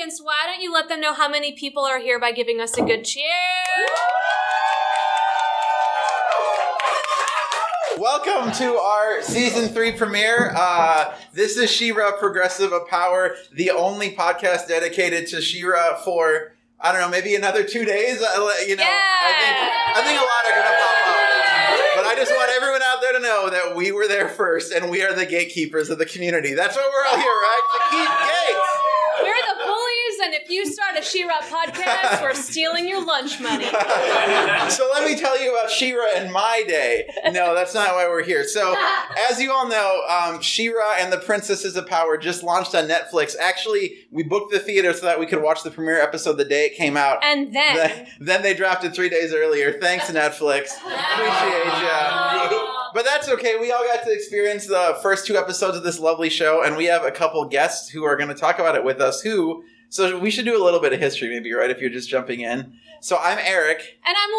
audience, why don't you let them know how many people are here by giving us a good cheer? Welcome to our season three premiere. Uh, this is She-Ra Progressive of Power, the only podcast dedicated to She-Ra for I don't know, maybe another two days. Uh, You know, I think I think a lot are gonna pop up. But I just want everyone out there to know that we were there first, and we are the gatekeepers of the community. That's why we're all here, right? To keep. We're the bullies, and if you start a She-Ra podcast, we're stealing your lunch money. so let me tell you about She-Ra and my day. No, that's not why we're here. So, as you all know, um, She-Ra and the Princesses of Power just launched on Netflix. Actually, we booked the theater so that we could watch the premiere episode the day it came out. And then, Then, then they dropped it three days earlier. Thanks, Netflix. Appreciate ya. But that's okay. We all got to experience the first two episodes of this lovely show, and we have a couple guests who are going to talk about it with us. Who? So we should do a little bit of history, maybe, right? If you're just jumping in. So I'm Eric. and I'm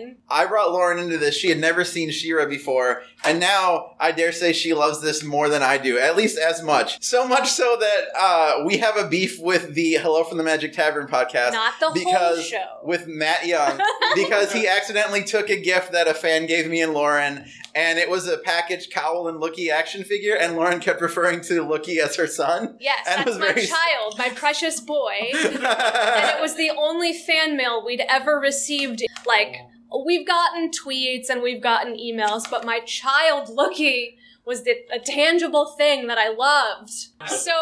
Lauren. I brought Lauren into this. She had never seen She-Ra before, and now I dare say she loves this more than I do, at least as much. So much so that uh, we have a beef with the Hello from the Magic Tavern podcast. Not the whole show. with Matt Young because he accidentally took a gift that a fan gave me and Lauren, and it was a packaged Kowl and Loo-Kee action figure, and Lauren kept referring to Loo-Kee as her son. Yes, And it that's was my very- child, my precious boy. and it was the only fan mail we'd ever received. Like, we've gotten tweets and we've gotten emails, but my child Loo-Kee was the, a tangible thing that I loved. So,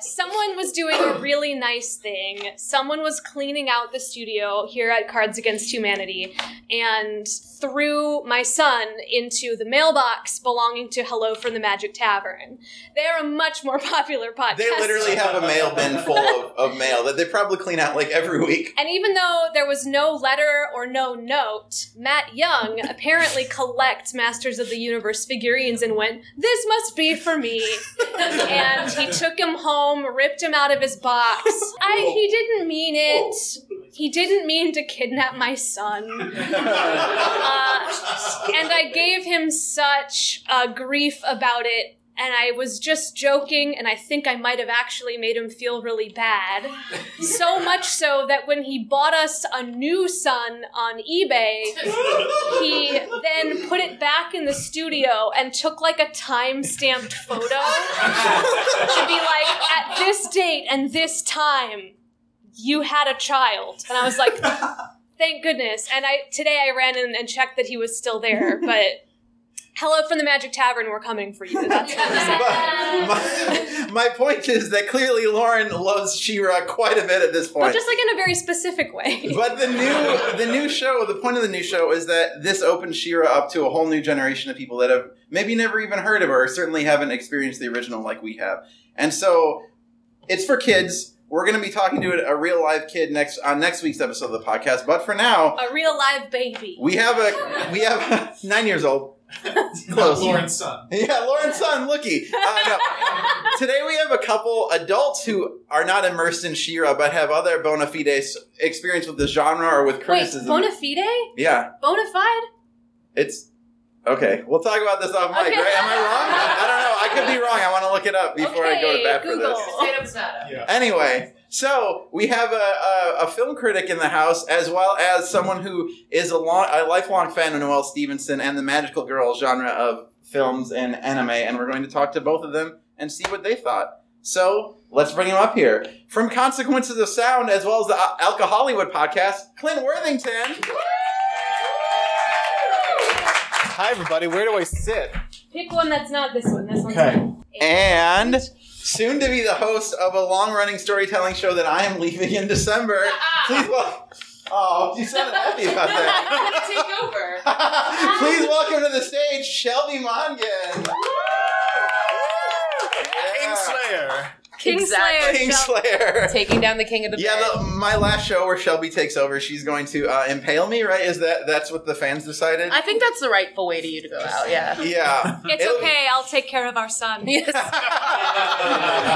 someone was doing a really nice thing. Someone was cleaning out the studio here at Cards Against Humanity and threw my son into the mailbox belonging to Hello from the Magic Tavern. They're a much more popular podcast. They literally have a mail bin full of, of mail that they probably clean out like every week. And even though there was no letter or no note, Matt Young apparently collects Masters of the Universe figurines and went, This must be for me. and he took him home, ripped him out of his box. I, he didn't mean it. He didn't mean to kidnap my son. Uh, and I gave him such uh, grief about it. And I was just joking, and I think I might have actually made him feel really bad. So much so that when he bought us a new son on eBay, he then put it back in the studio and took like a time stamped photo to be like, at this date and this time, you had a child. And I was like, thank goodness. And I today I ran in and checked that he was still there, but hello from the Magic Tavern, we're coming for you. That's what But my, my point is that clearly Lauren loves She-Ra quite a bit at this point. But just like in a very specific way. But the new the new show, the point of the new show is that this opens She-Ra up to a whole new generation of people that have maybe never even heard of her, or certainly haven't experienced the original like we have. And so it's for kids. We're going to be talking to a, a real live kid next on next week's episode of the podcast. But for now, A real live baby. we have a we have nine years old. Close. Lauren's son. Yeah, Lauren's son, Loo-Kee. Uh, no. Today we have a couple adults who are not immersed in She-Ra, but have other bona fides experience with the genre or with criticism. Wait, criticism. bona fide? yeah, Bona fide? it's okay. We'll talk about this off mic, Okay. right? Am I wrong? I don't know. I could be wrong. I want to look it up before I go to Okay, bat for Google. this. Yeah. Anyway, so we have a, a, a film critic in the house, as well as someone who is a, long, a lifelong fan of Noelle Stevenson and the magical girl genre of films and anime, and we're going to talk to both of them and see what they thought. So let's bring him up here. From Consequences of Sound, as well as the Al- Alcohollywood podcast, Clint Worthington. Hi, everybody. Where do I sit? Pick one that's not this one. This one's Okay. fine. And soon to be the host of a long running storytelling show that I am leaving in December. Please welcome. Oh, you sounded happy about that. take over. Please welcome to the stage Shelby Mongan. Kingslayer. Kingslayer. Kingslayer. Taking down the king of the Yeah, the, my last show where Shelby takes over, she's going to uh, impale me, right? Is that that's what the fans decided? I think that's the rightful way to you to go out. Yeah. yeah. It's It'll- okay. I'll take care of our son. Yes.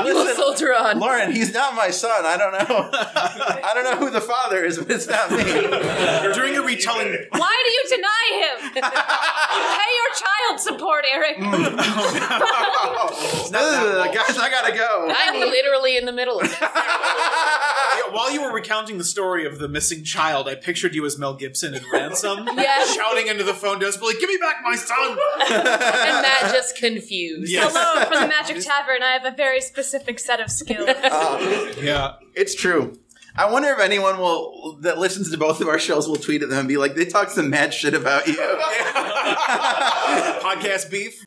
you will Listen, soldier on. Lauren, he's not my son. I don't know. I don't know who the father is, but it's not me. During a retelling, Why do you deny him? Pay your child support, Eric. Ugh, guys, I gotta go. I'm literally in the middle of it. While you were recounting the story of the missing child, I pictured you as Mel Gibson in Ransom, Yes. shouting into the phone desperately, "Give me back my son!" and Matt just confused. Yes. Hello, from the Magic Tavern. I have a very specific set of skills. Uh, Yeah. it's true. I wonder if anyone will that listens to both of our shows will tweet at them and be like, "They talk some mad shit about you." Podcast beef.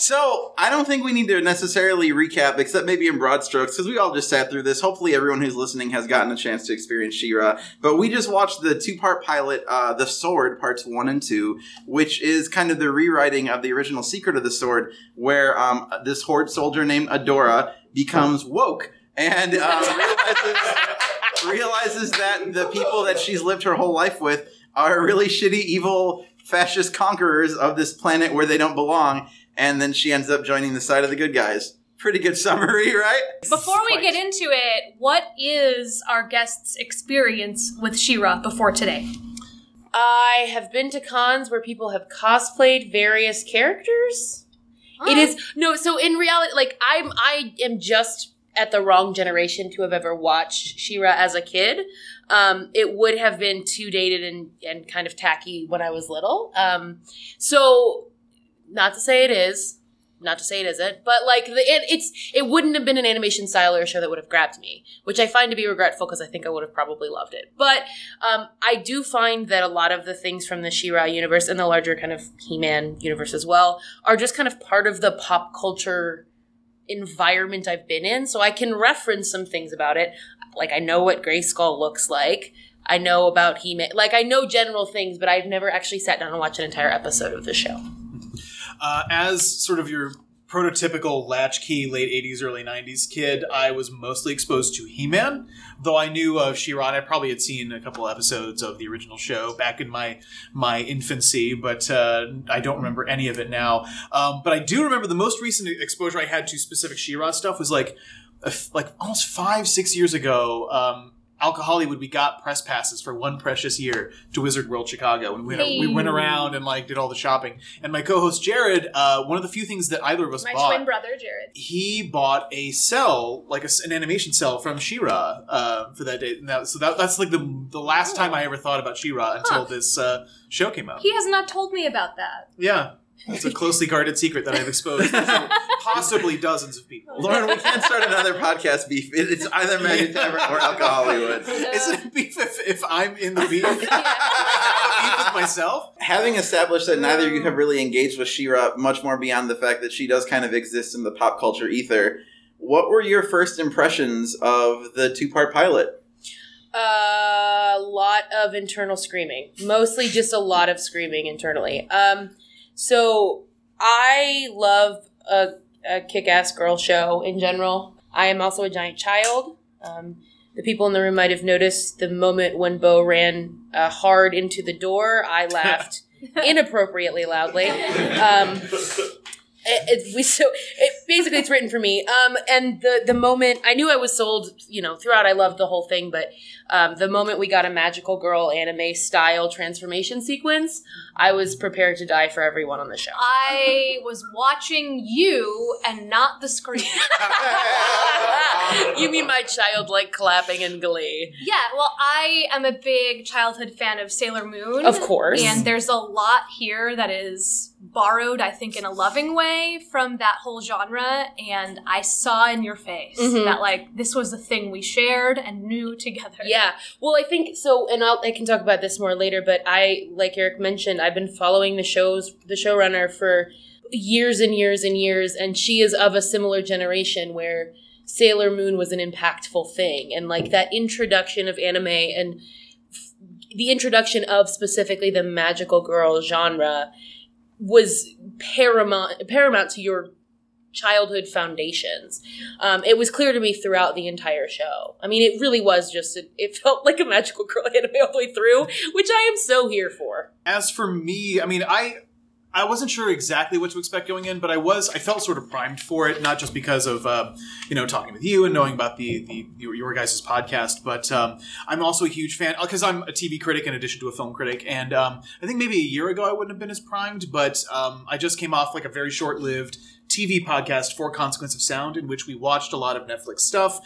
So I don't think we need to necessarily recap, except maybe in broad strokes, because we all just sat through this. Hopefully, everyone who's listening has gotten a chance to experience She-Ra. But we just watched the two-part pilot, uh, "The Sword" parts one and two, which is kind of the rewriting of the original "Secret of the Sword," where um, this horde soldier named Adora becomes woke and uh, realizes realizes that the people that she's lived her whole life with are really shitty, evil, fascist conquerors of this planet where they don't belong. And then she ends up joining the side of the good guys. Pretty good summary, right? Before we get into it, what is our guest's experience with She-Ra before today? I have been to cons where people have cosplayed various characters. It is no, so in reality, like I'm, I am just at the wrong generation to have ever watched She-Ra as a kid. Um, it would have been too dated and and kind of tacky when I was little. Um, so not to say it is, not to say it isn't, but like the, it, it's it wouldn't have been an animation style or a show that would have grabbed me, which I find to be regretful because I think I would have probably loved it. But um, I do find that a lot of the things from the She-Ra universe and the larger kind of He-Man universe as well are just kind of part of the pop culture environment I've been in, so I can reference some things about it. Like I know what Grayskull looks like. I know about He-Man. Like I know general things, but I've never actually sat down and watched an entire episode of the show. Uh, as sort of your prototypical latchkey late 80s, early 90s kid, I was mostly exposed to He Man, though I knew of She-Ra. I probably had seen a couple episodes of the original show back in my my infancy, but uh, I don't remember any of it now. Um, but I do remember the most recent exposure I had to specific She-Ra stuff was like like almost five, six years ago. Um, Alcohollywood, we got press passes for one precious year to Wizard World Chicago, and we went, we went around and like did all the shopping. And my co-host Jared, uh, one of the few things that either of us My bought, twin brother, Jared. he bought a cell, like a an animation cell from She-Ra uh, for that day. And that, so that, that's like the the last time I ever thought about She-Ra until Huh. this uh, show came out. He has not told me about that. yeah, it's a closely guarded secret that I've exposed to possibly dozens of people. Lauren, we can't start another podcast beef. It- It's either Magic Tavern or Alcohollywood. Is it beef if, if I'm in the beef? beef with myself? Having established that neither of you have really engaged with She-Ra much more beyond the fact that she does kind of exist in the pop culture ether, what were your first impressions of the two-part pilot? A lot of internal screaming. Mostly just a lot of screaming internally. Um, so I love a, a kick-ass girl show in general. I am also a giant child. Um, the people in the room might have noticed the moment when Bow ran uh, hard into the door. I laughed inappropriately loudly. Um, it, it, we so it basically it's written for me. Um, and the the moment I knew I was sold, you know, throughout I loved the whole thing, but um, the moment we got a magical girl anime style transformation sequence, I was prepared to die for everyone on the show. I was watching you and not the screen. you mean my childlike clapping and glee? yeah, well, I am a big childhood fan of Sailor Moon. Of course. And there's a lot here that is borrowed, I think, in a loving way from that whole genre. And I saw in your face Mhm. that, like, this was the thing we shared and knew together. Yeah. Well, I think so, and I'll, I can talk about this more later. But I, like Eric mentioned, I've been following the shows, the showrunner for years and years and years, and she is of a similar generation where Sailor Moon was an impactful thing, and like that introduction of anime and the introduction of specifically the magical girl genre was paramount paramount to your childhood foundations. Um, it was clear to me throughout the entire show. I mean, it really was just, it, it felt like a magical girl anime all the way through, which I am so here for. As for me, I mean, I I wasn't sure exactly what to expect going in, but I was I felt sort of primed for it, not just because of uh, you know talking with you and knowing about the the your, your guys' podcast, but um, I'm also a huge fan because I'm a TV critic in addition to a film critic, and um, I think maybe a year ago I wouldn't have been as primed, but um, I just came off like a very short lived TV podcast for Consequence of Sound, in which we watched a lot of Netflix stuff.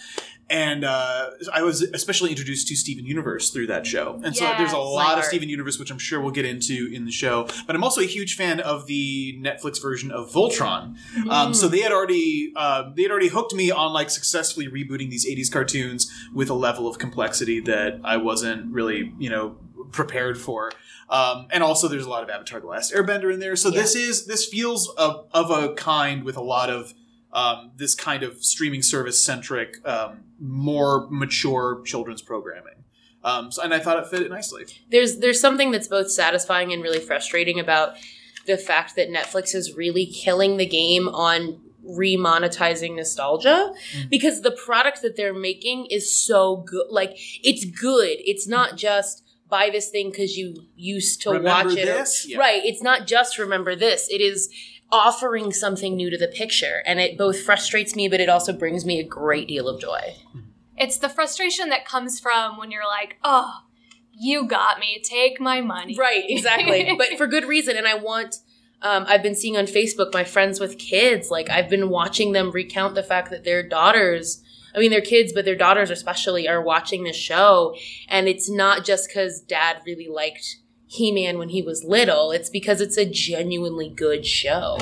And uh, I was especially introduced to Steven Universe through that show. And so there's a Yes. lot of Steven Universe, which I'm sure we'll get into in the show. But I'm also a huge fan of the Netflix version of Voltron. Um, so they had already uh, they had already hooked me on like successfully rebooting these 80s cartoons with a level of complexity that I wasn't really you know prepared for. Um, and also, there's a lot of Avatar: The Last Airbender in there. So this is this feels of, of a kind with a lot of um, this kind of streaming service centric, um, more mature children's programming. Um, so, and I thought it fit it nicely. there's there's something that's both satisfying and really frustrating about the fact that Netflix is really killing the game on remonetizing nostalgia because the product that they're making is so good like it's good it's not just buy this thing because you used to Remember watch it or- this? Yeah. right it's not just remember this it is offering something new to the picture and it both frustrates me but it also brings me a great deal of joy It's the frustration that comes from when you're like, oh, you got me. Take my money. Right, exactly. but for good reason. And I want, um, I've been seeing on Facebook my friends with kids, like, I've been watching them recount the fact that their daughters, I mean, their kids, but their daughters especially, are watching this show. And it's not just because dad really liked He Man when he was little, it's because it's a genuinely good show.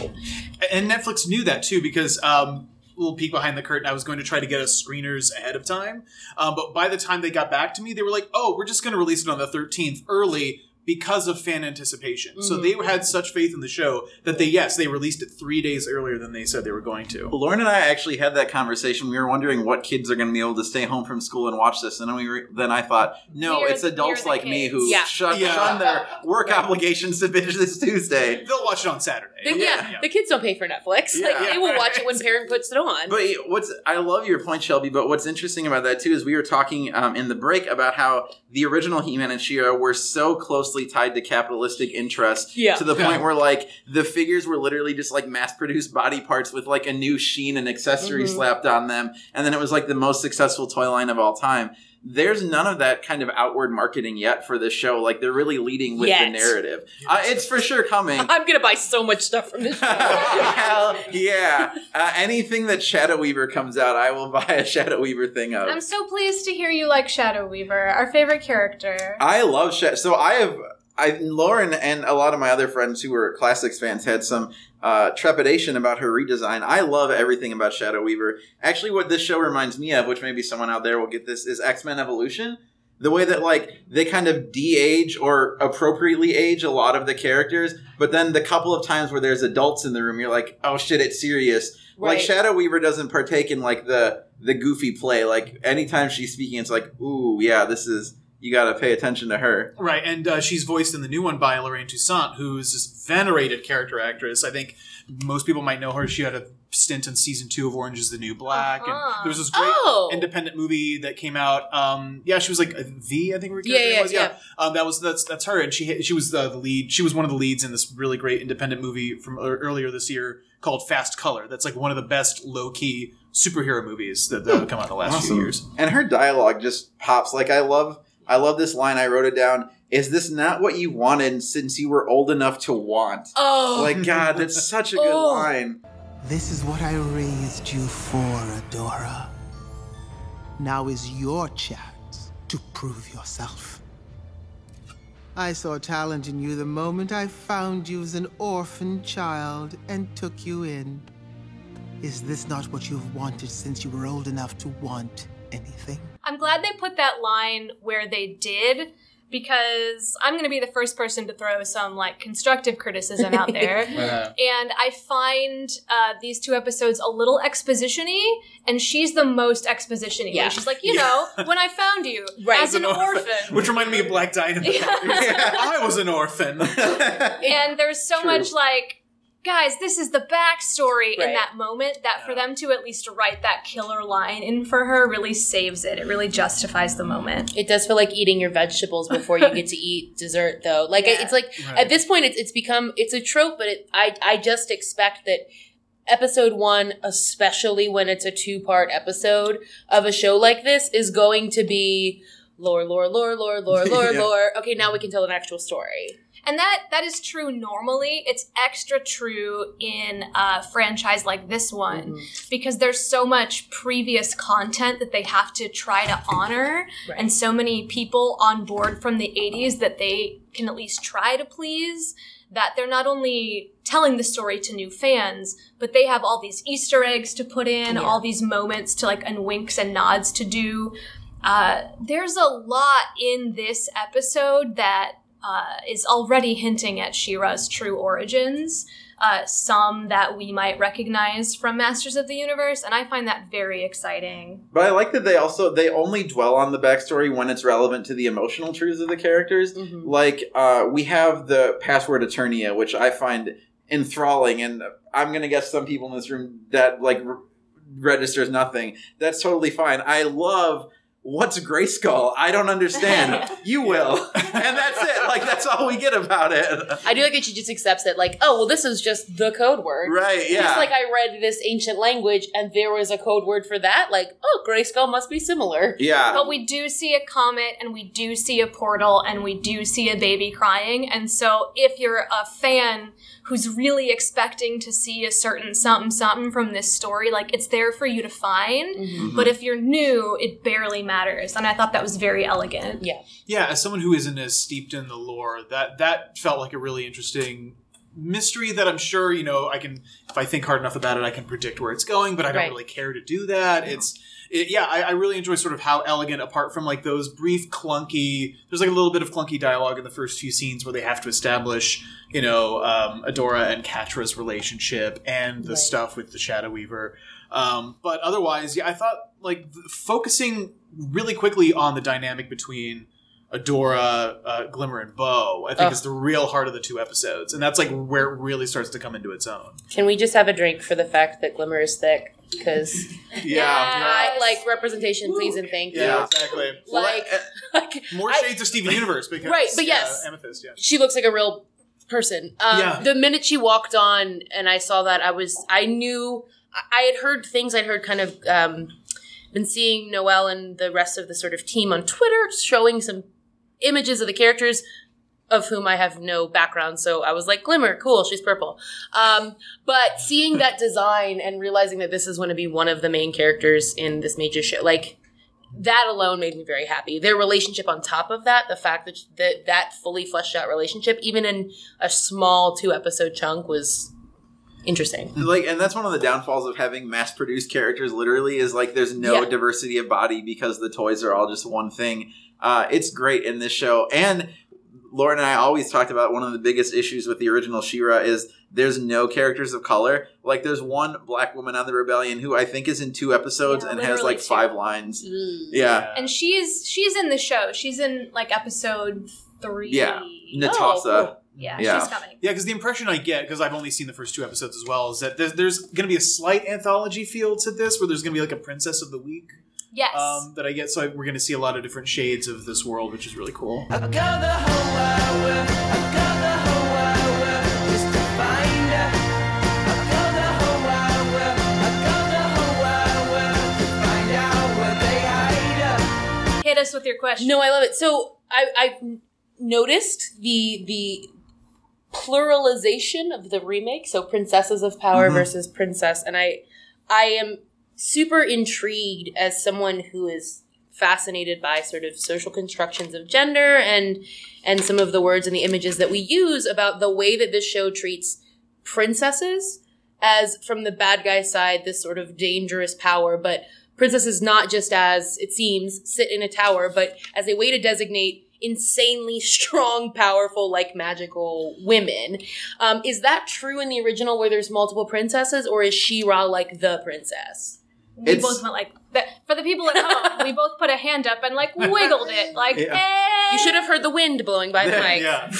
And Netflix knew that too because um, little peek behind the curtain. I was going to try to get us screeners ahead of time, um, but by the time they got back to me, they were like, "Oh, we're just going to release it on the 13th early." Because of fan anticipation, so they had such faith in the show that they yes they released it three days earlier than they said they were going to. Lauren and I actually had that conversation. We were wondering what kids are going to be able to stay home from school and watch this, and then we were, then I thought, no, We're- it's adults we're the like me who Yeah. shun, Yeah. shun their work obligations to binge this Tuesday. They'll watch it on Saturday. The- yeah, the kids don't pay for Netflix. Yeah. like, they will watch it when Right. parent puts it on. But what's I love your point, Shelby. But what's interesting about that too is we were talking um, in the break about how the original He-Man and She-Ra were so closely tied to capitalistic interest Yeah. to the point where like the figures were literally just like mass-produced body parts with like a new sheen and accessory Mhm. slapped on them, and then it was like the most successful toy line of all time. There's none of that kind of outward marketing yet for this show. Like they're really leading with the narrative. Uh, it's for sure coming. I'm gonna buy so much stuff from this show. Hell yeah! Uh, anything that Shadow Weaver comes out, I will buy a Shadow Weaver thing of. I'm so pleased to hear you like Shadow Weaver, our favorite character. I love Shadow. So I have, I Lauren and a lot of my other friends who were classics fans had some uh, trepidation about her redesign. I love everything about Shadow Weaver. Actually, what this show reminds me of, which maybe someone out there will get this, is X Men Evolution. The way that like they kind of de-age or appropriately age a lot of the characters, but then the couple of times where there's adults in the room, you're like, oh shit, it's serious. Like Shadow Weaver doesn't partake in like the the goofy play. Like anytime she's speaking, it's like, ooh, yeah, this is you got to pay attention to her. Right, and uh, she's voiced in the new one by Lorraine Toussaint, who's this venerated character actress. I think most people might know her. She had a stint in season two of Orange is the New Black, Uh-huh. and there was this great Oh. independent movie that came out. Um, yeah, she was like a V, I think her Yeah, yeah, was. yeah. Um, that was that's that's her, and she she was the, the lead. She was one of the leads in this really great independent movie from earlier this year called Fast Color. That's like one of the best low key superhero movies that, that have come out in the last few years. And her dialogue just pops. Like I love I love this line. I wrote it down. Is this not what you wanted since you were old enough to want? Oh, Like God, that's such a good Oh. line. This is what I raised you for, Adora. Now is your chance to prove yourself. I saw talent in you the moment I found you as an orphan child and took you in. Is this not what you've wanted since you were old enough to want anything? I'm glad they put that line where they did because I'm going to be the first person to throw some like constructive criticism out there. and I find uh, these two episodes a little exposition-y, and she's the most exposition-y. Yeah. She's like, you know, when I found you Right. as an orphan. which reminded me of Black Dynamite. I was an orphan. and there's so True. much like guys this is the backstory in that moment that for them to at least write that killer line in for her really saves it it really justifies the moment It does feel like eating your vegetables before you get to eat dessert, though. Like Yeah. it's like Right. at this point, it's it's become it's a trope, but it, I I just expect that episode one, especially when it's a two part episode of a show like this, is going to be lore, lore, lore, lore, lore, lore, Yeah. lore. Okay, now we can tell an actual story. And that that is true normally. It's extra true in a franchise like this one because there's so much previous content that they have to try to honor Right. and so many people on board from the 80s that they can at least try to please that they're not only telling the story to new fans, but they have all these Easter eggs to put in, Yeah. all these moments to like and winks and nods to do. Uh, there's a lot in this episode that uh, is already hinting at She-Ra's true origins. Uh, some that we might recognize from Masters of the Universe, and I find that very exciting. But I like that they also they only dwell on the backstory when it's relevant to the emotional truths of the characters. Mhm. Like uh, we have the password Eternia, which I find enthralling, and I'm gonna guess some people in this room that like r- registers nothing. That's totally fine. I love. What's Grayskull? I don't understand. you will, and that's it. Like that's all we get about it. I do like that she just accepts it, like, oh, well, this is just the code word. Right? Yeah. Just like I read this ancient language and there was a code word for that, like, oh, Grayskull must be similar. yeah. But we do see a comet and we do see a portal and we do see a baby crying. And so if you're a fan who's really expecting to see a certain something something from this story, like it's there for you to find. Mm-hmm. But if you're new, it barely matters. And I thought that was very elegant. Yeah. Yeah, as someone who isn't as steeped in the lore, that that felt like a really interesting mystery that I'm sure, you know, I can if I think hard enough about it, I can predict where it's going, but I don't Right. really care to do that. It's it, yeah, I, I really enjoy sort of how elegant, apart from like those brief clunky. There's like a little bit of clunky dialogue in the first few scenes where they have to establish, you know, um, Adora and Catra's relationship and the Right. stuff with the Shadow Weaver. Um, but otherwise, yeah, I thought like focusing really quickly on the dynamic between Adora, uh, Glimmer, and Bow, I think Ugh. is the real heart of the two episodes, and that's like where it really starts to come into its own. Can we just have a drink for the fact that Glimmer is thick? Because yeah. I like representation, please and thank you. Yeah. exactly. Like, uh, like More I- shades of Steven Universe because Right, but yeah, yes. Amethyst, yeah. she looks like a real person. Um, Yeah. The minute she walked on and I saw that, I was, I knew, I- I had heard things. I'd heard kind of, um, been seeing Noelle and the rest of the sort of team on Twitter showing some images of the characters of whom I have no background. So I was like, Glimmer, cool, she's purple. Um, but seeing that design and realizing that this is going to be one of the main characters in this major show, like, that alone made me very happy. Their relationship on top of that, the fact that that, that fully fleshed out relationship, even in a small two episode chunk, was interesting. like and that's one of the downfalls of having mass produced characters literally is like there's no Yeah. diversity of body because the toys are all just one thing uh, it's great in this show and lauren and i always talked about one of the biggest issues with the original She-Ra is there's no characters of color like there's one black woman on the rebellion who i think is in two episodes Yeah, and has like two. five lines mm. yeah And she's she's in the show. She's in like episode three. Yeah. Oh, cool. Yeah, Yeah. she's coming. Yeah, because the impression I get, because I've only seen the first two episodes as well, is that there's, there's going to be a slight anthology feel to this, where there's going to be like a princess of the week Yes. um, that I get. So we're going to see a lot of different shades of this world, which is really cool. I got the whole wide world. I got the whole world just to find her. I got the whole wide world. I got the whole world to find out where they hide her. Hit us with your question. No, I love it. So I, I've noticed the the pluralization of the remake. So Princesses of Power Mhm. versus Princess, and I I am super intrigued as someone who is fascinated by sort of social constructions of gender and and some of the words and the images that we use about the way that this show treats princesses as from the bad guy side this sort of dangerous power. But princesses not just as it seems sit in a tower but as a way to designate insanely strong powerful like magical women. Um, is that true in the original where there's multiple princesses or is she-ra like the princess we It's- both went like that. For the people at home, we both put a hand up and like wiggled it, like, Yeah. eh. you should have heard the wind blowing by the mic yeah.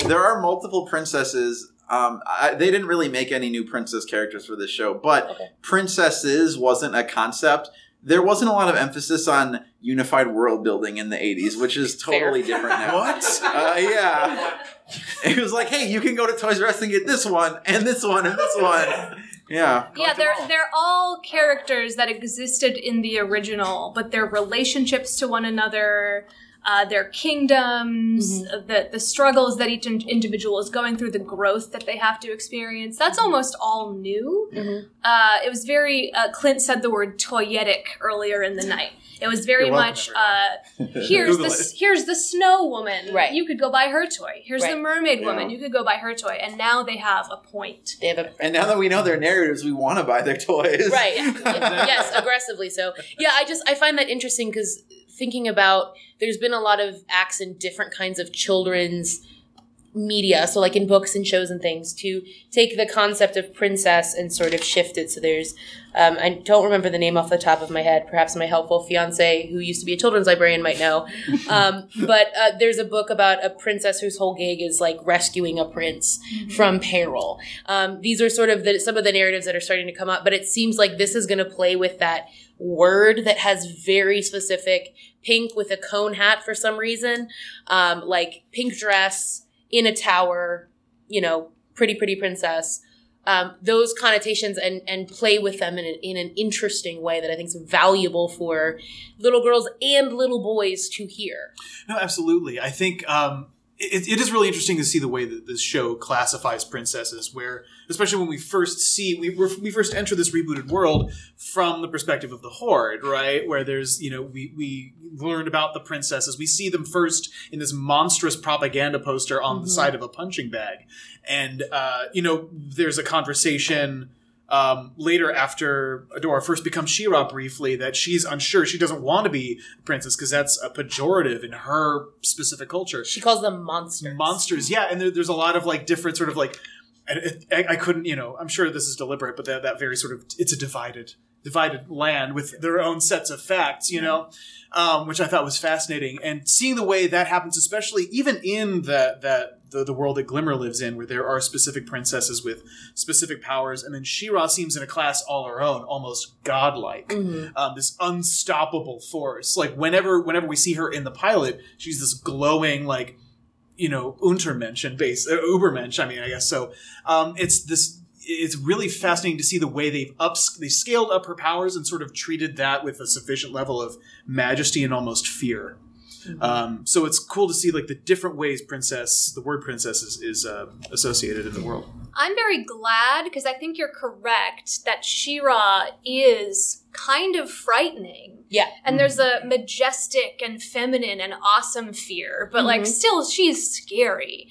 there are multiple princesses. Um, I, they didn't really make any new princess characters for this show, but Okay. princesses wasn't a concept. There wasn't a lot of emphasis on unified world building in the '80s, which is totally Fair. different now. What? Uh, yeah, it was like, hey, you can go to Toys R Us and get this one, and this one, and this one. Yeah, Yeah, they're they're all characters that existed in the original, but their relationships to one another, uh, their kingdoms, the the struggles that each in- individual is going through, the growth that they have to experience. That's almost all new. Uh, it was very. Uh, Clint said the word toyetic earlier in the night. It was very welcome, much. Uh, here's the Google here's the snow woman. Right. You could go buy her toy. Here's the Right. mermaid woman. You could go buy her toy. And now they have a point. They have a And now that we know their narratives, we want to buy their toys. right yes aggressively so yeah i just i find that interesting because thinking about there's been a lot of acts in different kinds of children's media so like in books and shows and things to take the concept of princess and sort of shift it. So there's um, i don't remember the name off the top of my head. Perhaps my helpful fiance who used to be a children's librarian might know. Um, but uh, there's a book about a princess whose whole gig is like rescuing a prince from peril. Um, these are sort of the, some of the narratives that are starting to come up but it seems like this is going to play with that word that has very specific pink with a cone hat for some reason um, like pink dress in a tower you know pretty pretty princess um, those connotations and and play with them in an, in an interesting way that I think is valuable for little girls and little boys to hear. No, absolutely. I think um, it, it is really interesting to see the way that this show classifies princesses, where especially when we first see we we're, we first enter this rebooted world from the perspective of the horde, right? Where there's you know we we learned about the princesses, we see them first in this monstrous propaganda poster on the side of a punching bag, and uh, you know there's a conversation um, later after Adora first becomes She-Ra briefly that she's unsure. She doesn't want to be a princess because that's a pejorative in her specific culture. She calls them monsters. Monsters, yeah, and there, there's a lot of like different sort of like. I, I couldn't, you know, I'm sure this is deliberate, but that, that very sort of it's a divided divided land with their own sets of facts, you know, um, which I thought was fascinating. And seeing the way that happens, especially even in that that the, the world that Glimmer lives in, where there are specific princesses with specific powers, and then She-Ra seems in a class all her own, almost godlike. Um, this unstoppable force. Like whenever whenever we see her in the pilot, she's this glowing like you know Untermensch and base uh, Ubermensch. I mean, I guess so. Um, it's this. It's really fascinating to see the way they've up they scaled up her powers and sort of treated that with a sufficient level of majesty and almost fear. Um, so it's cool to see like the different ways princess, the word princess is, is uh, associated in the world. I'm very glad because I think you're correct that She-Ra is kind of frightening. Yeah. And there's a majestic and feminine and awesome fear, but like Mhm. still she's scary.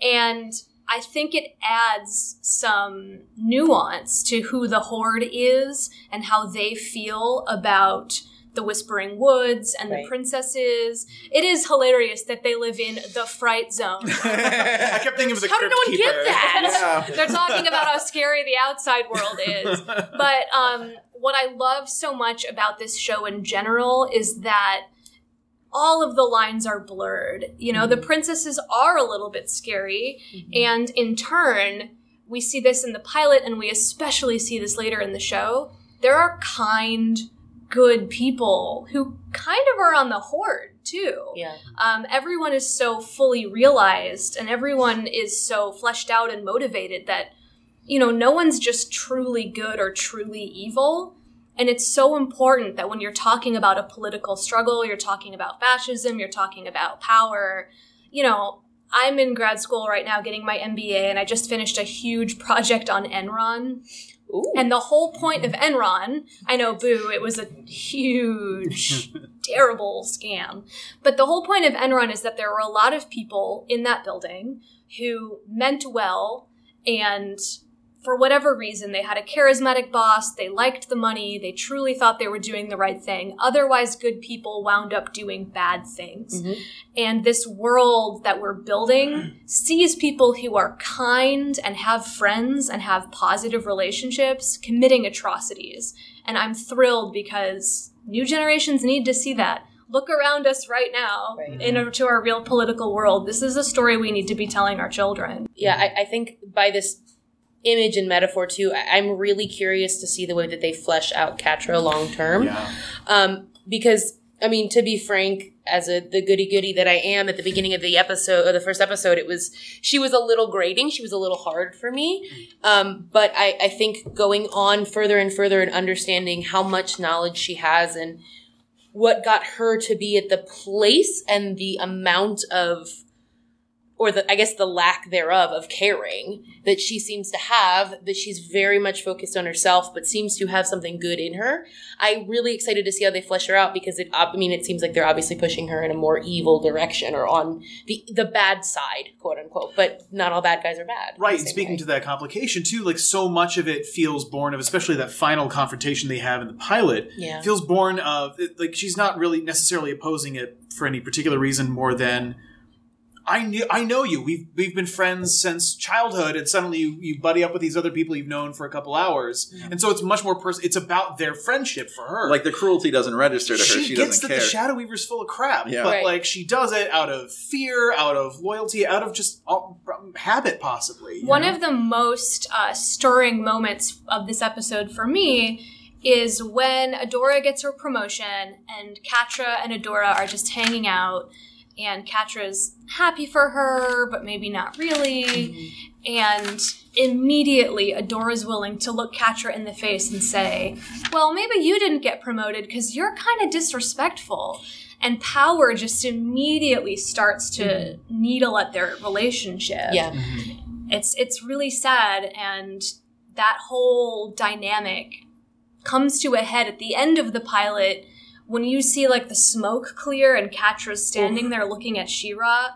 And I think it adds some nuance to who the horde is and how they feel about the Whispering Woods and Right. the princesses. It is hilarious that they live in the fright zone. I kept thinking of the How did no one get that? Yeah. They're talking about how scary the outside world is. But um, what I love so much about this show in general is that all of the lines are blurred. You know, the princesses are a little bit scary, and in turn, we see this in the pilot, and we especially see this later in the show. There are kind, good people who kind of are on the horde too. Yeah. um, everyone is so fully realized and everyone is so fleshed out and motivated that you know no one's just truly good or truly evil. And it's so important that when you're talking about a political struggle you're talking about fascism you're talking about power. You know i'm in grad school right now getting my mba and i just finished a huge project on enron Ooh. and the whole point of Enron, I know, boo, it was a huge, terrible scam. But the whole point of Enron is that there were a lot of people in that building who meant well and for whatever reason, they had a charismatic boss, they liked the money, they truly thought they were doing the right thing. Otherwise, good people wound up doing bad things. Mhm. And this world that we're building sees people who are kind and have friends and have positive relationships committing atrocities. And I'm thrilled because new generations need to see that. Look around us right now Right. into our real political world. This is a story we need to be telling our children. yeah, I, I think by this image and metaphor too, I, I'm really curious to see the way that they flesh out Catra long term. Yeah. Um, because I mean, to be frank, as a the goody goody that I am, at the beginning of the episode or the first episode, it was she was a little grating. She was a little hard for me. Um, but I, I think going on further and further and understanding how much knowledge she has and what got her to be at the place and the amount of or the I guess the lack thereof of caring that she seems to have that she's very much focused on herself but seems to have something good in her. I'm really excited to see how they flesh her out because it I mean it seems like they're obviously pushing her in a more evil direction or on the the bad side, quote unquote, but not all bad guys are bad. Right, and speaking to that complication too, like so much of it feels born of, especially that final confrontation they have in the pilot, Yeah. feels born of like she's not really necessarily opposing it for any particular reason more than I knew I know you. We've we've been friends since childhood, and suddenly you, you buddy up with these other people you've known for a couple hours, and so it's much more personal. It's about their friendship for her. Like the cruelty doesn't register to her. she, She, gets doesn't that care. the Shadow Weaver's full of crap, Yeah. but Right. like she does it out of fear, out of loyalty, out of just uh, habit, possibly. One know? of the most uh, stirring moments of this episode for me is when Adora gets her promotion and Catra and Adora are just hanging out, and Catra's happy for her, but maybe not really. And immediately, Adora's willing to look Catra in the face and say, Well, maybe you didn't get promoted because you're kind of disrespectful. And power just immediately starts to needle at their relationship Yeah. Mm-hmm. it's it's really sad and that whole dynamic comes to a head at the end of the pilot when you see like the smoke clear and Catra's standing there looking at She-Ra.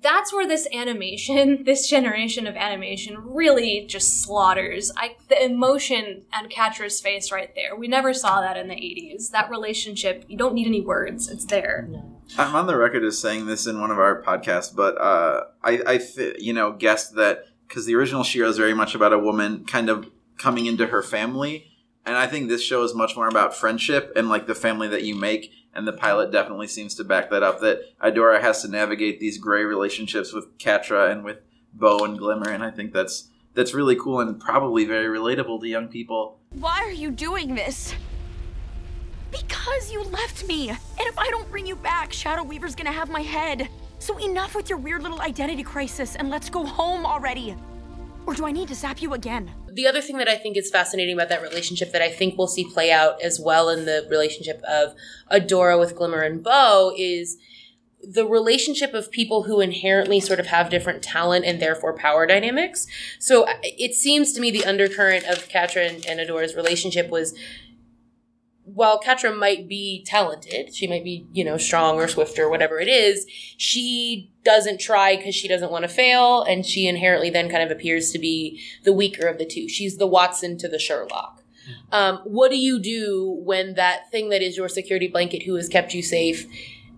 That's where this animation, this generation of animation, really just slaughters. I the emotion on Catra's face right there. We never saw that in the '80s. That relationship, you don't need any words; it's there. I'm on the record as saying this in one of our podcasts, but uh, I, I th- you know, guessed that because the original She-Ra is very much about a woman kind of coming into her family, and I think this show is much more about friendship and like the family that you make. And the pilot definitely seems to back that up. That Adora has to navigate these gray relationships with Catra and with Bow and Glimmer, and I think that's that's really cool and probably very relatable to young people. Why are you doing this? Because you left me. And if I don't bring you back, Shadow Weaver's gonna have my head. So enough with your weird little identity crisis and let's go home already. Or do I need to zap you again? The other thing that I think is fascinating about that relationship that I think we'll see play out as well in the relationship of Adora with Glimmer and Bow is the relationship of people who inherently sort of have different talent and therefore power dynamics. So it seems to me the undercurrent of Catra and, and Adora's relationship was while Catra might be talented, she might be, you know, strong or swift or whatever it is, she doesn't try because she doesn't want to fail, and she inherently then kind of appears to be the weaker of the two. She's the Watson to the Sherlock. Um, what do you do when that thing that is your security blanket, who has kept you safe,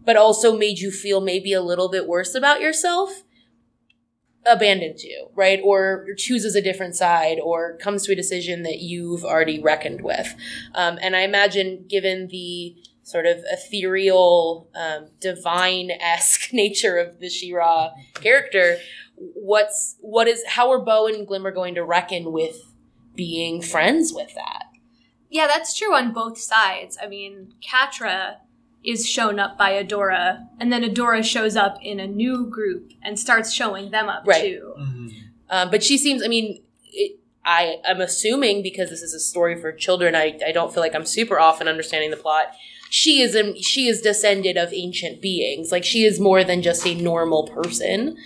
but also made you feel maybe a little bit worse about yourself, abandons you, right? Or chooses a different side or comes to a decision that you've already reckoned with. Um, and I imagine, given the sort of ethereal, um, divine esque nature of the She-Ra character, what's what is how are Bow and Glimmer going to reckon with being friends with that? Yeah, that's true on both sides. I mean, Catra is shown up by Adora, and then Adora shows up in a new group and starts showing them up Right. too. Um, but she seems, I mean, it, I am assuming because this is a story for children, I, I don't feel like I'm super off in understanding the plot. She is a, she is descended of ancient beings. Like she is more than just a normal person.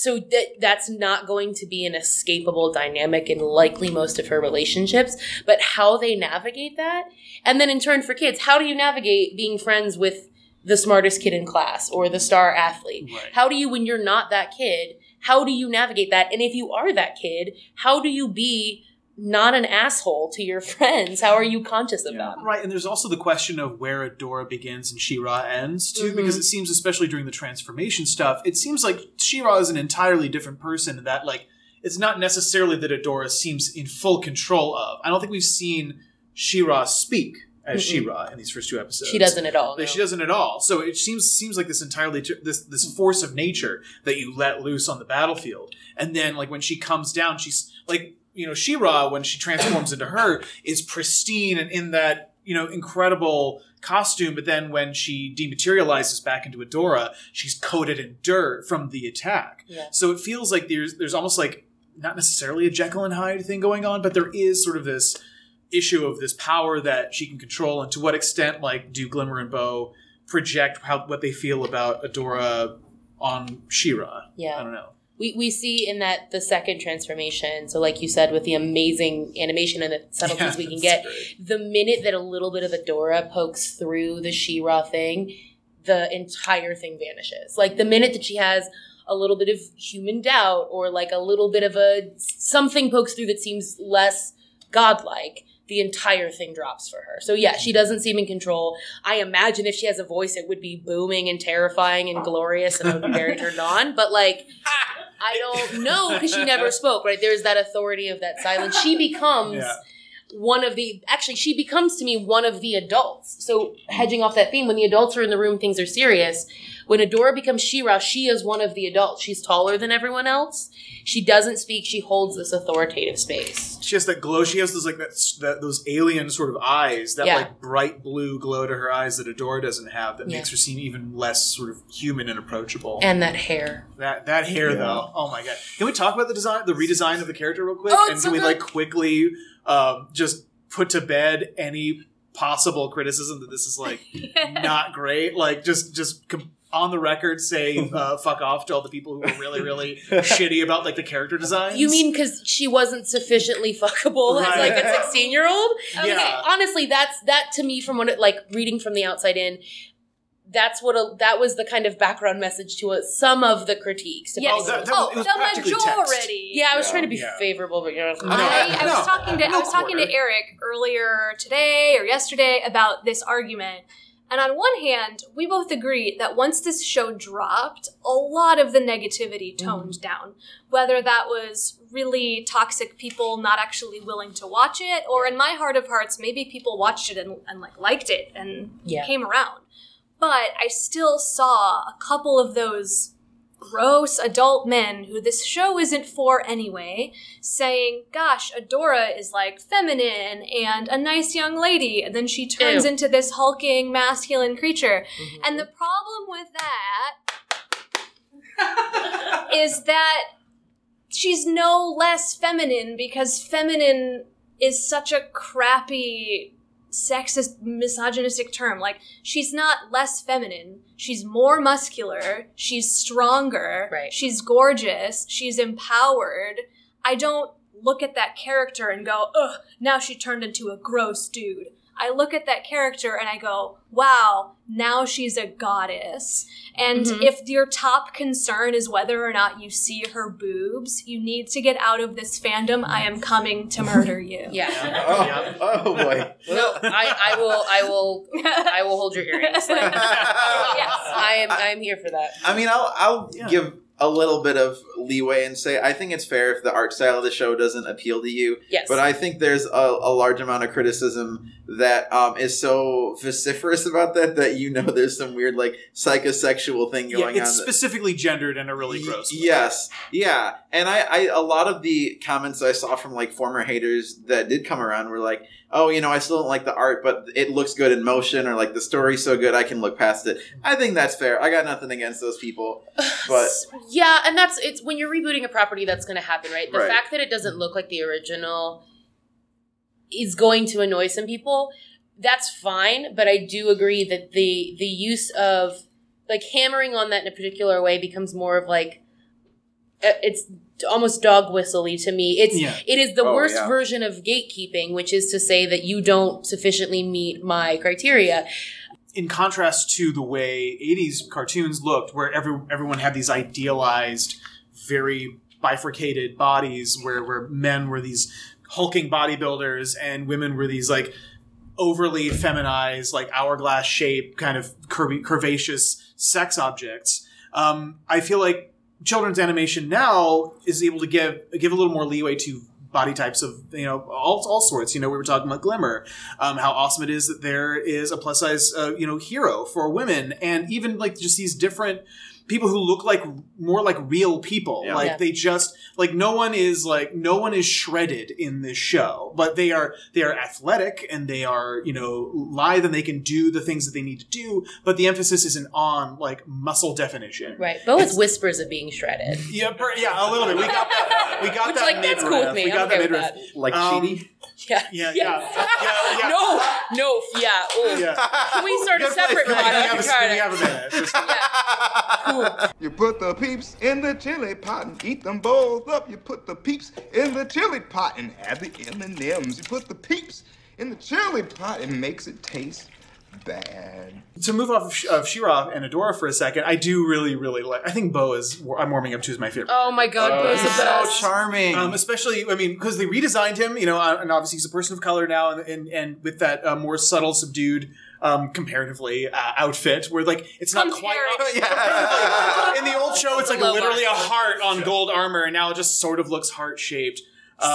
So that that's not going to be an escapable dynamic in likely most of her relationships. But how they navigate that, and then in turn for kids, how do you navigate being friends with the smartest kid in class or the star athlete? Right. How do you, when you're not that kid, how do you navigate that? And if you are that kid, how do you be not an asshole to your friends? How are you conscious of that? Right, and there's also the question of where Adora begins and She-Ra ends too, Mhm. because it seems, especially during the transformation stuff, it seems like She-Ra is an entirely different person. and That like it's not necessarily that Adora seems in full control of. I don't think we've seen She-Ra speak as Mm-mm. She-Ra in these first two episodes. She doesn't at all. Like, no. She doesn't at all. So it seems seems like this entirely this this force of nature that you let loose on the battlefield, and then like when she comes down, she's like you know She-Ra when she transforms into her is pristine and in that you know incredible costume, but then when she dematerializes back into Adora, she's coated in dirt from the attack. Yeah. So it feels like there's there's almost like not necessarily a Jekyll and Hyde thing going on, but there is sort of this issue of this power that she can control, and to what extent, like, do Glimmer and Bow project how what they feel about Adora on She-Ra? Yeah. I don't know. We, we see in that the second transformation so like you said with the amazing animation and the subtleties Yeah, we can get great. the minute that a little bit of Adora pokes through the She-Ra thing the entire thing vanishes like the minute that she has a little bit of human doubt or like a little bit of a something pokes through that seems less godlike the entire thing drops for her. So yeah, she doesn't seem in control. I imagine if she has a voice, it would be booming and terrifying and glorious, and I would be very turned on. But like, I don't know because she never spoke. Right? There's that authority of that silence. She becomes Yeah. one of the. Actually, she becomes to me one of the adults. So hedging off that theme, when the adults are in the room, things are serious. When Adora becomes She-Ra, she is one of the adults. She's taller than everyone else. She doesn't speak. She holds this authoritative space. She has that glow. She has those like that, that those alien sort of eyes, that Yeah. like bright blue glow to her eyes that Adora doesn't have. That Yeah. makes her seem even less sort of human and approachable. And that hair. that that hair though, oh my god! Can we talk about the design, the redesign of the character real quick? Oh, it's and so can we good. like quickly um, just put to bed any possible criticism that this is like not great? Like just just. Com- on the record, say uh, "fuck off" to all the people who are really, really shitty about like the character designs. You mean because she wasn't sufficiently fuckable as like a sixteen year old? Yeah. honestly, that's that to me from what it like reading from the outside in. That's what a, that was the kind of background message to a, some of the critiques. to Yes. Oh, that- that oh, was- it was the practically text. majority. yeah, I was Yeah. trying to be Yeah. favorable, but you're No. I, I was No. talking to I No was talking to. Eric earlier today or yesterday about this argument. And on one hand, we both agree that once this show dropped, a lot of the negativity mm-hmm. toned down. Whether that was really toxic people not actually willing to watch it, or in my heart of hearts, maybe people watched it and, and like liked it and Yeah. came around. But I still saw a couple of those gross adult men who this show isn't for anyway, saying, Gosh, Adora is like feminine and a nice young lady, and then she turns Ew. into this hulking masculine creature. Mm-hmm. And the problem with that is that she's no less feminine because feminine is such a crappy sexist misogynistic term like she's not less feminine she's more muscular she's stronger Right. she's gorgeous she's empowered i don't look at that character and go ugh now she turned into a gross dude i look at that character and i go wow now she's a goddess and Mhm. if your top concern is whether or not you see her boobs you need to get out of this fandom i am coming to murder you yeah. Oh, oh boy. No, I, I will, I will, I will hold your earrings. Like, I am, I am here for that. I mean, I'll I'll Yeah. give a little bit of leeway and say I think it's fair if the art style of the show doesn't appeal to you. Yes, But I think there's a, a large amount of criticism that um, is so vociferous about that that you know there's some weird like psychosexual thing yeah, going it's on. that- specifically gendered in a really Y- gross. way. Yes, yeah, and I, I, a lot of the comments I saw from like former haters that did come around were like, "Oh, you know, I still don't like the art, but it looks good in motion, or like the story's so good, I can look past it." I think that's fair. I got nothing against those people, but yeah, and that's it's when you're rebooting a property that's going to happen, right? The Right. fact that it doesn't look like the original is going to annoy some people. That's fine, but I do agree that the the use of like hammering on that in a particular way becomes more of like it's almost dog whistly to me. It's Yeah. it is the Oh, worst yeah. version of gatekeeping, which is to say that you don't sufficiently meet my criteria. in contrast to the way 80s cartoons looked where every, everyone had these idealized very bifurcated bodies where, where men were these hulking bodybuilders and women were these like overly feminized like hourglass shape kind of curvy, curvaceous sex objects um, i feel like children's animation now is able to give give a little more leeway to body types of you know all, all sorts. You know we were talking about glimmer um, how awesome it is that there is a plus size uh, you know hero for women. And even like just these different people who look like more like real people. Yeah. Like Yeah. they just like no one is like no one is shredded in this show, but they are they are athletic and they are you know lithe and they can do the things that they need to do. But the emphasis isn't on like muscle definition. Right. Bow has whispers of being shredded. Yeah, per, yeah, a little bit. We got that. We got Which, that. like, that's cool with me. We got okay the with midriff. that. Like Um, Cheaty. Yeah. Yeah, yeah, yeah, yeah. No, no, yeah. Oh. Yeah. Can we start a Good place separate to We pod? have, a, trying we have a minute. Just- You put the peeps in the chili pot and eat them both up. You put the peeps in the chili pot and add the M&Ms. You put the peeps in the chili pot and makes it taste bad. to move off of, Sh- of She-Ra and Adora for a second, I do really, really like. I think Bow is. I'm warming up to is my favorite. Oh my god, Bow's the He's so best. charming. Um, especially, I mean, because they redesigned him, you know, uh, and obviously he's a person of color now, and and, and with that uh, more subtle, subdued, um, comparatively uh, outfit, where like it's not quite. yeah. In the old show, it's like Low literally a heart on gold armor, and now it just sort of looks heart shaped.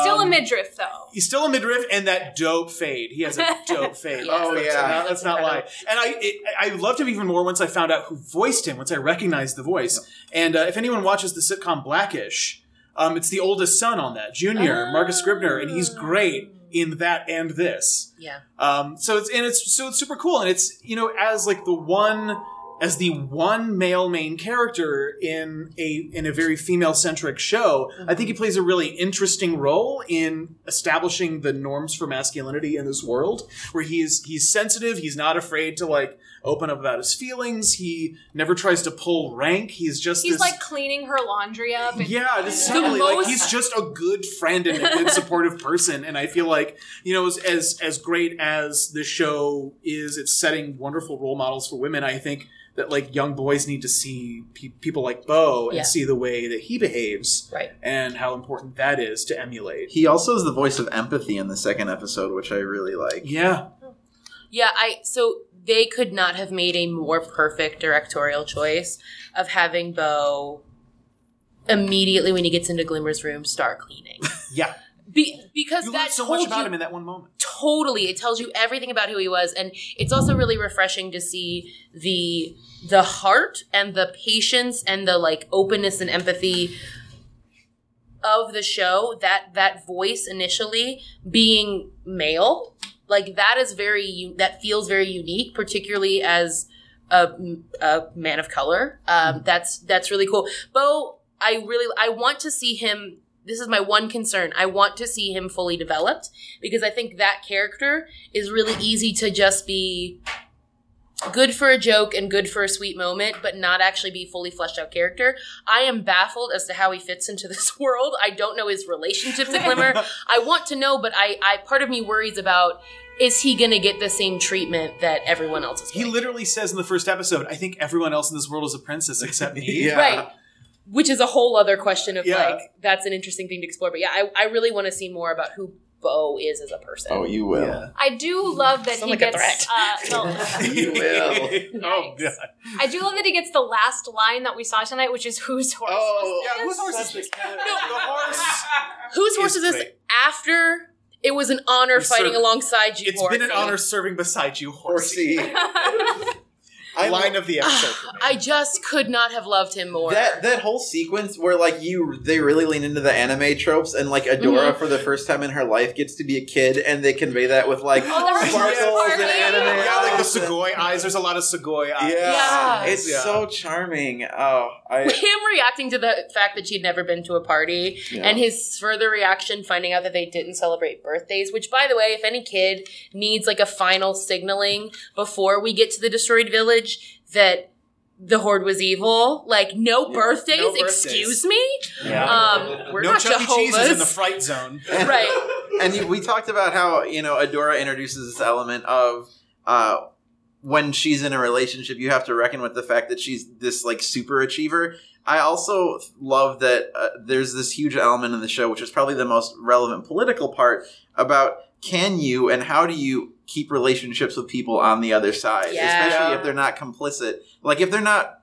Still a Um, midriff though. He's still a midriff, and that dope fade. He has a dope fade. Yes, Oh, Let's yeah. not- let's not lie. And I, it, I loved him even more once I found out who voiced him. Once I recognized the voice. And uh, if anyone watches the sitcom Blackish, um, it's the oldest son on that, Junior Marcus Scribner, and he's great in that and this. Yeah. Um, so it's and it's so it's super cool, and it's you know as like the one as the one male main character in a in a very female centric show, I think he plays a really interesting role in establishing the norms for masculinity in this world, where he's he's sensitive, he's not afraid to like open up about his feelings, he never tries to pull rank, he's just He's this, like cleaning her laundry up. And yeah, just totally. Like he's just a good friend and a good supportive person, and I feel like you know, as as, as great as the show is, it's setting wonderful role models for women. I think that like young boys need to see pe- people like Bow and Yeah. see the way that he behaves, Right. and how important that is to emulate. He also is the voice of empathy in the second episode, which I really like. Yeah, Yeah, I so they could not have made a more perfect directorial choice of having Bow immediately when he gets into Glimmer's room start cleaning. yeah. Be, because You that so much about him in that one moment. totally it tells you everything about who he was and it's also really refreshing to see the the heart and the patience and the like openness and empathy of the show that that voice initially being male like that is very that feels very unique particularly as a, a man of color. Um, that's that's really cool. Bow i really i want to see him this is my one concern i want to see him fully developed because i think that character is really easy to just be good for a joke and good for a sweet moment, but not actually be fully fleshed out character. I am baffled as to how he fits into this world. I don't know his relationship to Glimmer. I want to know, but I, I part of me worries about is he going to get the same treatment that everyone else is? He going? literally says in the first episode, "I think everyone else in this world is a princess except me." Yeah. right. Which is a whole other question of Yeah. like that's an interesting thing to explore. But yeah, I, I really want to see more about who Bow is as a person. Oh, you will. Yeah. I do love that Sound he like a gets. Uh, the, You will. oh god. I do love that he gets the last line that we saw tonight, which is "Whose horse?" Oh, Yeah, whose horse is this? No, The horse. Whose horse Is is this great. after it was an honor It's fighting sort of- alongside you? It's been an honor serving beside you, horsey. horsey. I Line of the episode. for me. I just could not have loved him more. That that whole sequence where like you they really lean into the anime tropes and like Adora Mhm. for the first time in her life gets to be a kid and they convey that with like Oh, there was sparkles and Barbie. anime. yeah, like the eyes and- Sugoi eyes. There's a lot of Sugoi eyes. Yeah, Yes. it's Yeah. so charming. Oh, I him reacting to the fact that she'd never been to a party Yeah. and his further reaction finding out that they didn't celebrate birthdays which by the way if any kid needs like a final signaling before we get to the destroyed village that the horde was evil like no birthdays no birthdays. excuse me yeah. um we're no not Chuck E. Cheese is in the jehovah's fright zone. right and you, we talked about how you know Adora introduces this element of uh, when she's in a relationship, you have to reckon with the fact that she's this like super achiever. I also love that uh, there's this huge element in the show, which is probably the most relevant political part about can you and how do you keep relationships with people on the other side, Yeah. especially if they're not complicit. Like if they're not.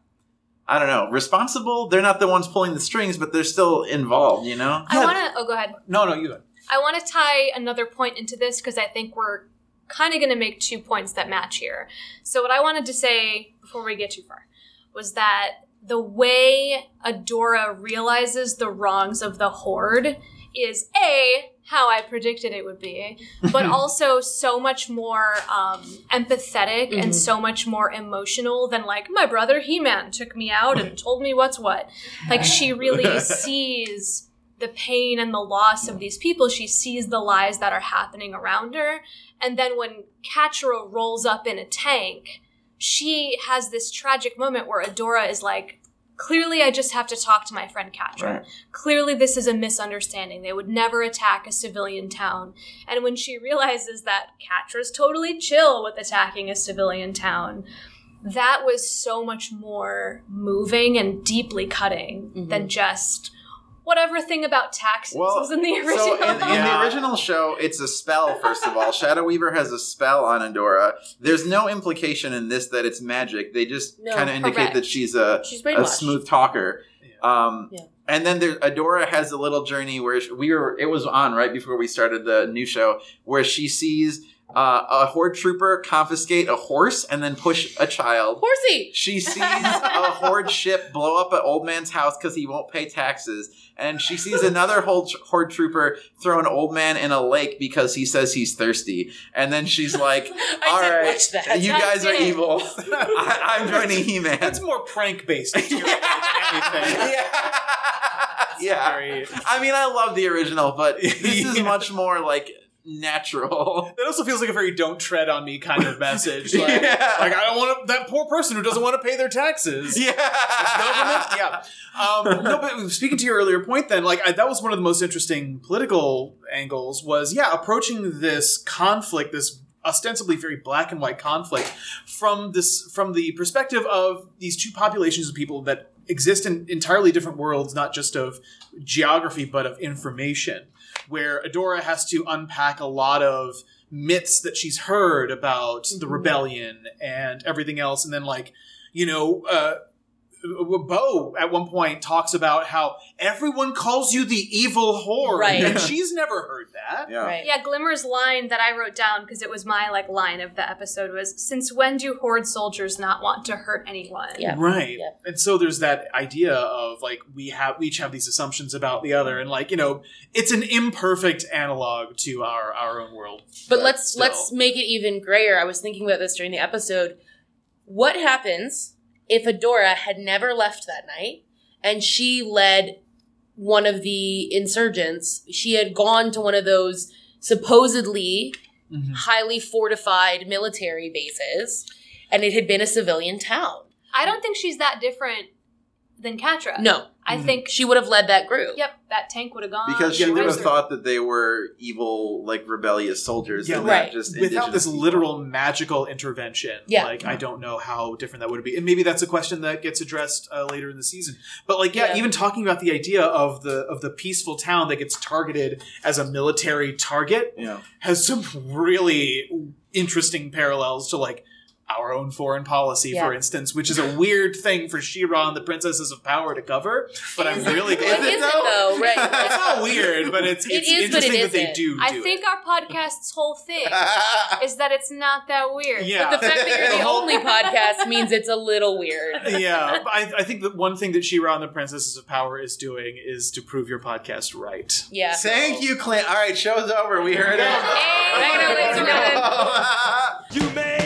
I don't know, responsible. They're not the ones pulling the strings, but they're still involved, you know? I want to. Oh, go ahead. No, no, you. go. I want to tie another point into this because I think we're kind of going to make two points that match here. So, what I wanted to say before we get too far was that the way Adora realizes the wrongs of the Horde is A, how I predicted it would be, but also so much more um, empathetic and so much more emotional than like my brother He Man took me out and told me what's what. Like she really sees the pain and the loss of these people. She sees the lies that are happening around her. And then when Catra rolls up in a tank, she has this tragic moment where Adora is like, clearly I just have to talk to my friend Catra. Right. Clearly this is a misunderstanding. They would never attack a civilian town. And when she realizes that Catra's totally chill with attacking a civilian town, that was so much more moving and deeply cutting mm-hmm. than just whatever thing about taxes was in the original. So in, in the original show, it's a spell. First of all, Shadow Weaver has a spell on Adora. There's no implication in this that it's magic. They just No, kind of indicate that she's a She's a smooth talker. Um, Yeah. And then there, Adora has a little journey where she, we were. It was on right before we started the new show, where she sees uh, a horde trooper confiscate a horse and then push a child. Horsey. She sees a horde ship blow up an old man's house because he won't pay taxes. And she sees another horde, horde trooper throw an old man in a lake because he says he's thirsty. And then she's like, I "All did right, watch that. you That's guys are evil. I, I'm joining He-Man." That's more prank based than anything. yeah. yeah. Very- I mean, I love the original, but this is Yeah. much more like natural. That also feels like a very "don't tread on me" kind of message. Like, Yeah. like I don't want to, that poor person who doesn't want to pay their taxes. Yeah. Yeah. Um, no, but speaking to your earlier point, then, like I, that was one of the most interesting political angles. Was yeah, approaching this conflict, this ostensibly very black and white conflict, from this from the perspective of these two populations of people that exist in entirely different worlds, not just of geography but of information. Where Adora has to unpack a lot of myths that she's heard about the rebellion and everything else, and then like you know. Uh, Uh, Bow at one point talks about how everyone calls you the evil horde, Right. and she's never heard that. Yeah. Right. Yeah, Glimmer's line that I wrote down because it was my like line of the episode was since when do horde soldiers not want to hurt anyone? Yeah. Right. Yep. And so there's that idea of like we have we each have these assumptions about the other and like, you know, it's an imperfect analog to our our own world. But let's still. let's make it even grayer. I was thinking about this during the episode. What happens if Adora had never left that night and she led one of the insurgents? She had gone to one of those supposedly Mhm. highly fortified military bases, and it had been a civilian town. I don't think she's that different than Catra. No, I think she would have led that group. Yep, that tank would have gone. Because she Yeah, would have there's thought that they were evil, like rebellious soldiers, Yeah, and right. not just Without this people. literal magical intervention, Yeah. like I don't know how different that would be, and maybe that's a question that gets addressed uh, later in the season. But like, yeah, Yeah. even talking about the idea of the of the peaceful town that gets targeted as a military target, Yeah. has some really interesting parallels to like our own foreign policy, Yeah. for instance, which is a weird thing for She-Ra and the Princesses of Power to cover. But I'm really It glad. Is it isn't though? though, right? It's not weird, but it's, It it's is, but it that they do. I do think it. our podcast's whole thing is that it's not that weird. Yeah. But the fact that you're the The whole- only podcast means it's a little weird. yeah, I, I think that one thing that She-Ra and the Princesses of Power is doing is to prove your podcast right. Yeah. Thank you, Clint. All right, show's over. We heard it. Hey, Congratulations. You may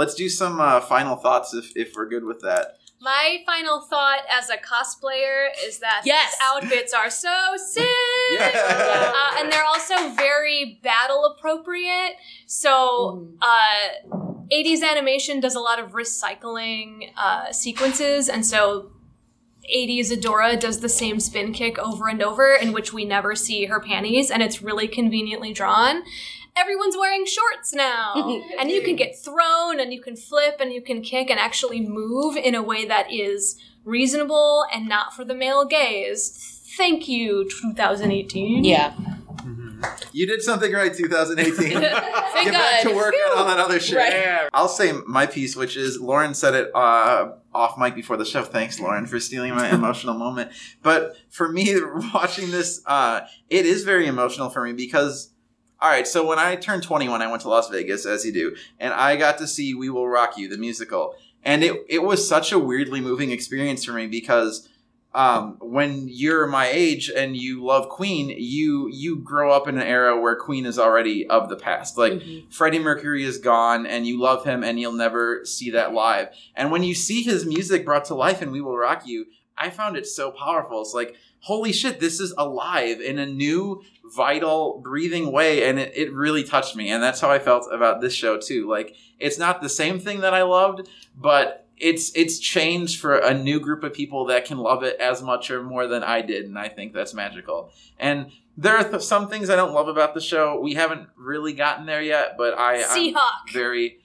Let's do some uh, final thoughts if, if we're good with that. My final thought as a cosplayer is that Yes. these outfits are so sick. Yeah. Uh, and they're also very battle appropriate. So, Mhm. uh, 80s animation does a lot of recycling uh, sequences, and so 80s Adora does the same spin kick over and over, in which we never see her panties, and it's really conveniently drawn. Everyone's wearing shorts now, and you can get thrown, and you can flip, and you can kick, and actually move in a way that is reasonable and not for the male gaze. Thank you, 2018. Yeah. You did something right, 2018. Thank Get back God. to work on all that other shit. Right. I'll say my piece, which is Lauren said it uh, off mic before the show. Thanks, Lauren, for stealing my emotional moment. But for me, watching this, uh, it is very emotional for me because. All right, so when I turned 21, I went to Las Vegas, as you do, and I got to see We Will Rock You, the musical. And it, it was such a weirdly moving experience for me because um, when you're my age and you love Queen, you you grow up in an era where Queen is already of the past. Like Mhm. Freddie Mercury is gone, and you love him, and you'll never see that live. And when you see his music brought to life in "We Will Rock You," I found it so powerful. It's like, holy shit, this is alive in a new, vital, breathing way, and it, it really touched me. And that's how I felt about this show too. Like, it's not the same thing that I loved, but it's it's changed for a new group of people that can love it as much or more than I did, and I think that's magical. And there are th- some things I don't love about the show. We haven't really gotten there yet, but I I'm very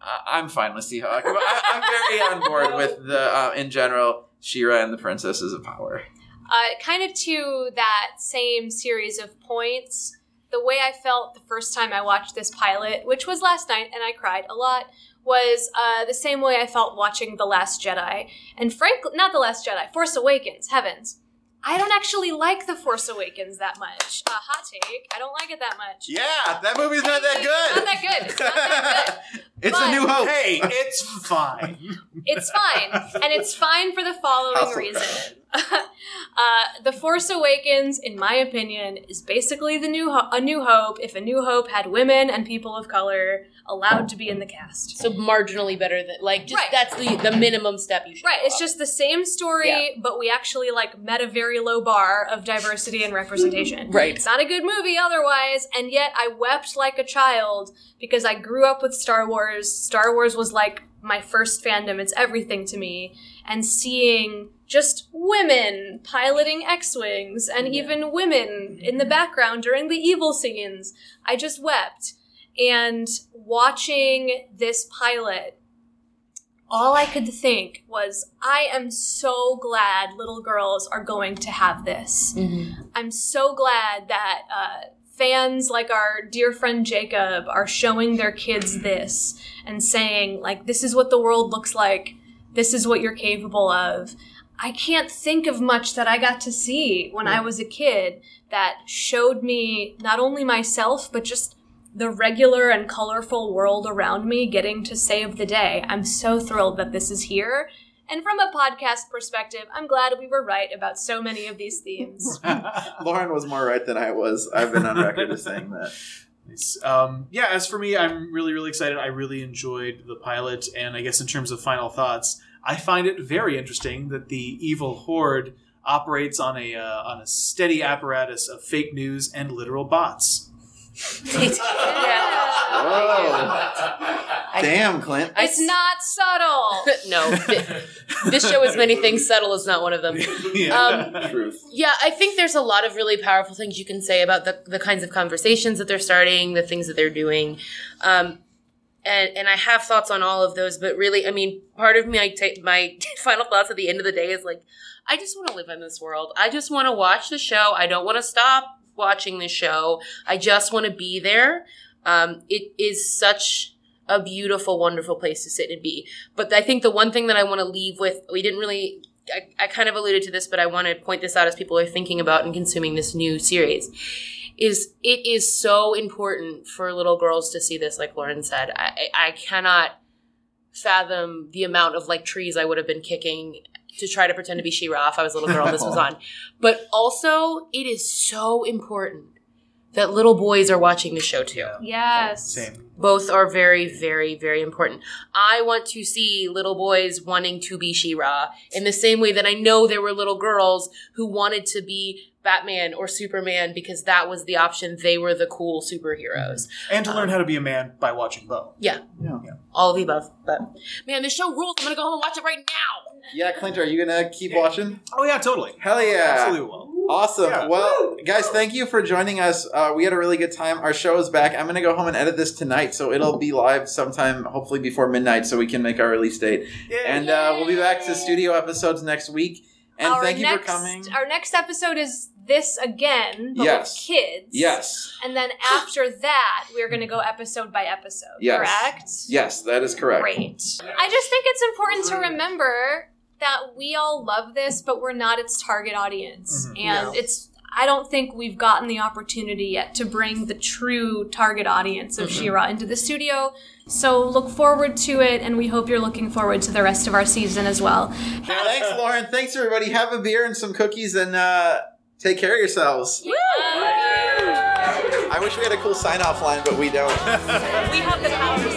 I- I'm fine with Seahawk. I, I'm very on board with the uh, in general She-Ra and the Princesses of Power. Uh, kind of to that same series of points, the way I felt the first time I watched this pilot, which was last night, and I cried a lot, was uh, the same way I felt watching The Last Jedi. And frankly, not The Last Jedi, Force Awakens, heavens. I don't actually like The Force Awakens that much. Uh, hot take. I don't like it that much. Yeah, that movie's not that good. It's not that good. It's not that good. It's But- a new hope. Hey, it's fine. It's fine, and it's fine for the following reason. uh, the Force Awakens, in my opinion, is basically the new Ho- a New Hope. If a New Hope had women and people of color allowed to be in the cast, So marginally better than like just Right. that's the the minimum step you should. right? It's follow. just the same story, Yeah. but we actually like met a very low bar of diversity and representation. Right. It's not a good movie otherwise, and yet I wept like a child because I grew up with Star Wars. Star Wars was like my first fandom. It's everything to me. And seeing just women piloting X-wings and even women in the background during the evil scenes, I just wept. And watching this pilot all I could think was, I am so glad little girls are going to have this. Mhm. I'm so glad that uh, fans like our dear friend Jacob are showing their kids this and saying, like, this is what the world looks like. This is what you're capable of. I can't think of much that I got to see when I was a kid that showed me not only myself, but just the regular and colorful world around me getting to save the day. I'm so thrilled that this is here. And from a podcast perspective, I'm glad we were right about so many of these themes. Lauren was more right than I was. I've been on record as saying that. Nice. Um, yeah, as for me, I'm really, really excited. I really enjoyed the pilot, and I guess in terms of final thoughts, I find it very interesting that the evil horde operates on a uh, on a steady apparatus of fake news and literal bots. I- Damn, Clint. It's not subtle. no, this show is many things. Subtle is not one of them. Um, Truth. Yeah, I think there's a lot of really powerful things you can say about the, the kinds of conversations that they're starting, the things that they're doing. Um, and, and I have thoughts on all of those, but really, I mean, part of me, I take my final thoughts at the end of the day is like, I just want to live in this world. I just want to watch the show. I don't want to stop watching the show. I just want to be there. Um, it is such a beautiful, wonderful place to sit and be. But I think the one thing that I want to leave with, we didn't really I, I kind of alluded to this, but I want to point this out as people are thinking about and consuming this new series. Is it is so important for little girls to see this, like Lauren said. I, I I cannot fathom the amount of like trees I would have been kicking to try to pretend to be She-Ra if I was a little girl this was on. But also, it is so important that little boys are watching the show too Yes. Same. both are very very very important i want to see little boys wanting to be she-ra in the same way that i know there were little girls who wanted to be batman or superman because that was the option they were the cool superheroes And to learn how to be a man by watching Bow. yeah, Yeah. all of the above but man this show rules i'm gonna go home and watch it right now Yeah, Clint, are you gonna keep watching? Oh yeah, totally. Hell yeah! Absolutely will. Awesome. Yeah. Well, guys, thank you for joining us. Uh, we had a really good time. Our show is back. I'm going to go home and edit this tonight, so it'll be live sometime, hopefully before midnight, so we can make our release date. And uh, we'll be back to studio episodes next week. And our thank you next, for coming. Our next episode is this again, but Yes. with kids. Yes. And then after that, we're going to go episode by episode. Yes. Correct. Yes, that is correct. Great. I just think it's important to remember that we all love this, but we're not its target audience. Mm-hmm. And No. it's I don't think we've gotten the opportunity yet to bring the true target audience of Mm-hmm. She-Ra into the studio. So look forward to it, and we hope you're looking forward to the rest of our season as well. Thanks, Lauren. Thanks, everybody. Have a beer and some cookies and uh, take care of yourselves. I wish we had a cool sign off line, but we don't. We have the power to